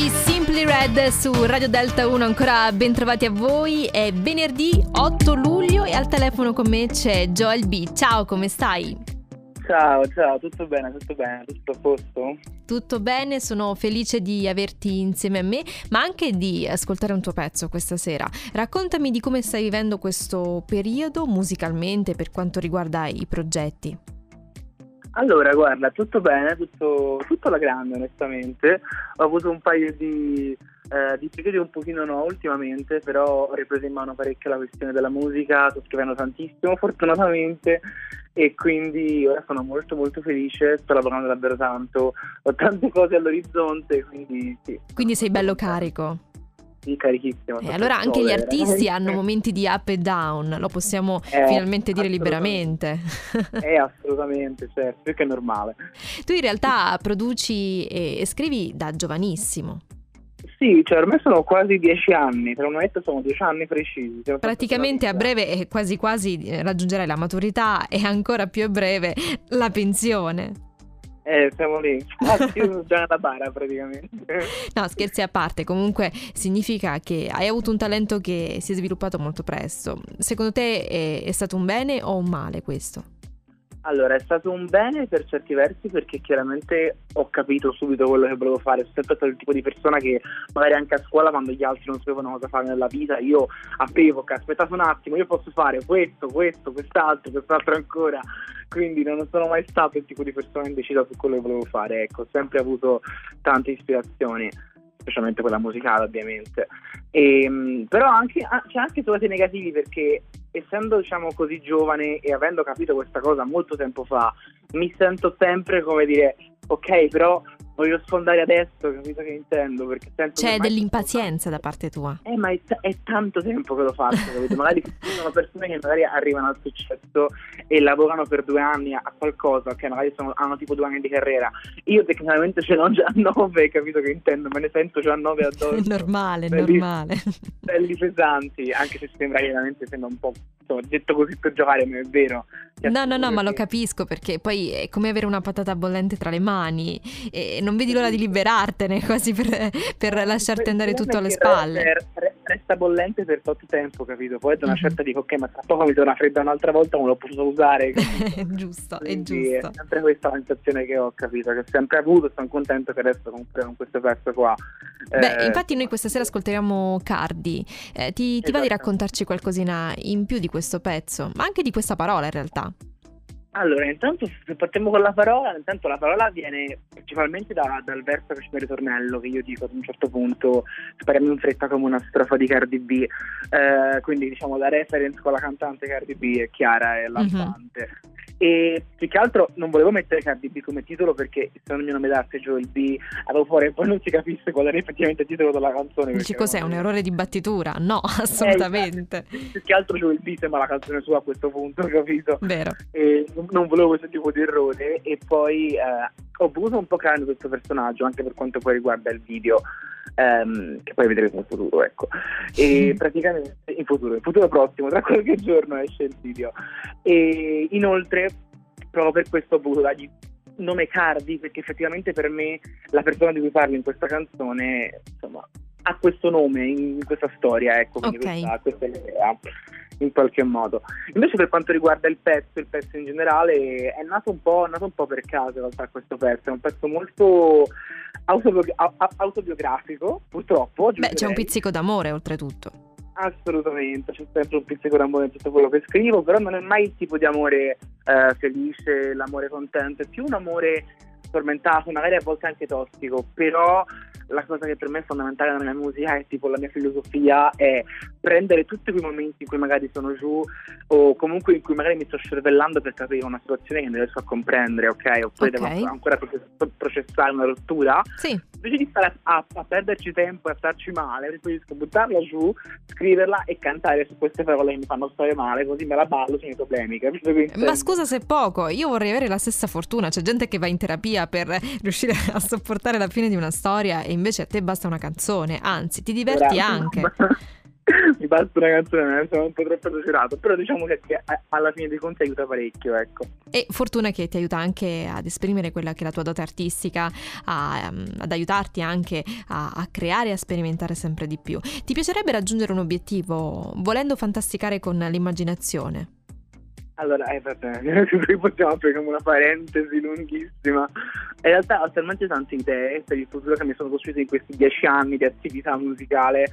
I Simply Red su Radio Delta 1, ancora ben trovati a voi. È venerdì 8 luglio e al telefono con me c'è Joel B. Ciao, come stai? Ciao, ciao, tutto bene, tutto bene, tutto a posto? Tutto bene, sono felice di averti insieme a me, ma anche di ascoltare un tuo pezzo questa sera. Raccontami di come stai vivendo questo periodo musicalmente per quanto riguarda i progetti. Allora, guarda, tutto bene, tutto, tutto alla grande onestamente. Ho avuto un paio di, eh, di periodi un pochino no ultimamente, però ho ripreso in mano parecchio la questione della musica, sto scrivendo tantissimo fortunatamente e quindi ora sono molto molto felice, sto lavorando davvero tanto, ho tante cose all'orizzonte, quindi sì. Quindi sei bello carico. Sì, carichissimo. E allora anche gli artisti hanno momenti di up e down, lo possiamo eh, finalmente dire liberamente. Eh, assolutamente, certo, più che normale. Tu in realtà produci e scrivi da giovanissimo. Sì, cioè ormai sono quasi dieci anni, per un momento sono dieci anni precisi. Praticamente a breve e quasi quasi eh, raggiungerai la maturità e ancora più a breve la pensione. Eh, siamo lì, io già da bara praticamente. No, scherzi a parte, comunque significa che hai avuto un talento che si è sviluppato molto presto. Secondo te è, è stato un bene o un male questo? Allora, è stato un bene per certi versi perché chiaramente ho capito subito quello che volevo fare. Sono sempre stato il tipo di persona che magari anche a scuola quando gli altri non sapevano cosa fare nella vita, io avevo che aspettate un attimo, io posso fare questo, questo, quest'altro, quest'altro ancora. Quindi non sono mai stato il tipo di persona indecisa su quello che volevo fare. Ecco, ho sempre avuto tante ispirazioni specialmente quella musicale ovviamente. E, ehm, però anche, c'è anche suoi negativi perché essendo diciamo così giovane e avendo capito questa cosa molto tempo fa, mi sento sempre come dire ok però voglio sfondare adesso, capito che intendo? Perché C'è dell'impazienza da parte tua. Eh, ma è, t- è, tanto tempo che lo faccio, capito? Magari ci sono persone che magari arrivano al successo e lavorano per due anni a qualcosa, che magari sono, hanno tipo due anni di carriera. Io tecnicamente ce l'ho già a nove, capito che intendo? Me ne sento già a nove addosso. È normale, è normale. Belli pesanti, anche se sembra che veramente sembra un po' insomma, detto così per giocare, ma è vero. No, no, no, ma lo capisco perché poi è come avere una patata bollente tra le mani e non vedi l'ora di liberartene quasi per, per lasciarti andare tutto alle spalle. Resta bollente per tot tempo, capito? Poi da una mhm. certa dico, ok, ma tra poco mi torna fredda un'altra volta, non lo posso usare. giusto, Quindi è giusto. È sempre questa sensazione che ho capito, che ho sempre avuto, sono contento che adesso comunque con questo pezzo qua. Beh, eh, infatti noi questa sera ascolteremo Cardi. Eh, ti, ti va di esatto. raccontarci qualcosina in più di questo pezzo, ma anche di questa parola in realtà? Allora, intanto se partiamo con la parola, intanto la parola viene principalmente da, dal verso che c'è nel ritornello, che io dico ad un certo punto, spariamo in fretta come una strofa di Cardi B, eh, quindi diciamo la reference con la cantante Cardi B è chiara e mhm. lampante. Mm-hmm. E più che altro non volevo mettere Cardi B come titolo perché se non nome d'arte Joel B avevo paura che poi non si capisse qual era effettivamente il titolo della canzone. Dici cos'è? Un errore di battitura? No, assolutamente. Eh, più che altro Joel B sembra la canzone sua a questo punto, capito? Vero. E non volevo questo tipo di errore e poi eh, ho voluto un po' creare questo personaggio anche per quanto poi riguarda il video. Um, che poi vedrete in futuro, ecco. E praticamente in futuro, in futuro prossimo, tra qualche giorno esce il video. E inoltre, proprio per questo ho voluto dargli nome Cardi, perché effettivamente per me la persona di cui parlo in questa canzone, insomma, ha questo nome in questa storia, ecco, quindi okay. questa, questa, è l'idea in qualche modo. Invece per quanto riguarda il pezzo, il pezzo in generale, è nato un po', nato un po per caso in realtà questo pezzo, è un pezzo molto autobiogra- autobiografico, purtroppo. Beh, c'è un pizzico d'amore oltretutto. Assolutamente, c'è sempre un pizzico d'amore in tutto quello che scrivo, però non è mai il tipo di amore eh, felice, l'amore contento, è più un amore tormentato, magari a volte anche tossico, però la cosa che per me è fondamentale nella mia musica è tipo la mia filosofia è prendere tutti quei momenti in cui magari sono giù o comunque in cui magari mi sto cervellando per capire una situazione che non riesco a comprendere, ok? Oppure okay. devo ancora processare una rottura. Sì. Invece di stare a, a, perderci tempo e a starci male, preferisco buttarla giù, scriverla e cantare su queste parole che mi fanno stare male, così me la ballo sui miei problemi, capito? Ma scusa se poco, io vorrei avere la stessa fortuna, c'è gente che va in terapia per riuscire a sopportare la fine di una storia e invece a te basta una canzone, anzi ti diverti Bravo. anche. mi basta una canzone, sono un po' troppo esagerato, però diciamo che, che alla fine dei conti aiuta parecchio, ecco. E fortuna che ti aiuta anche ad esprimere quella che è la tua dote artistica, a, um, ad aiutarti anche a, a creare e a sperimentare sempre di più. Ti piacerebbe raggiungere un obiettivo volendo fantasticare con l'immaginazione? Allora, eh, vabbè, qui possiamo aprire una parentesi lunghissima. In realtà ho talmente tante idee per il futuro che mi sono costruito in questi dieci anni di attività musicale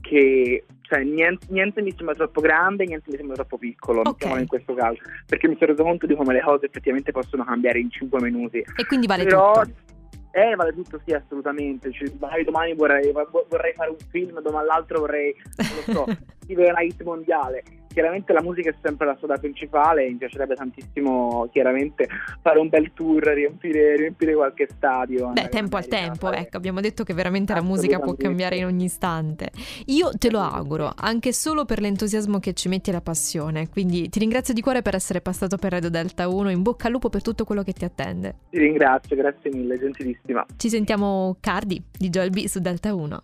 che cioè, niente, niente, mi sembra troppo grande, niente mi sembra troppo piccolo, okay. in questo caso, perché mi sono reso conto di come le cose effettivamente possono cambiare in cinque minuti. E quindi vale Però, tutto. Eh, vale tutto, sì, assolutamente. Cioè, domani vorrei, vorrei, fare un film, domani l'altro vorrei, non lo so, scrivere una hit mondiale chiaramente la musica è sempre la strada principale, mi piacerebbe tantissimo chiaramente fare un bel tour, riempire, riempire qualche stadio. Beh, tempo al tempo, fare... ecco, abbiamo detto che veramente la musica può cambiare in ogni istante. Io te lo auguro, anche solo per l'entusiasmo che ci metti e la passione, quindi ti ringrazio di cuore per essere passato per Radio Delta 1, in bocca al lupo per tutto quello che ti attende. Ti ringrazio, grazie mille, gentilissima. Ci sentiamo Cardi di Joel B su Delta 1.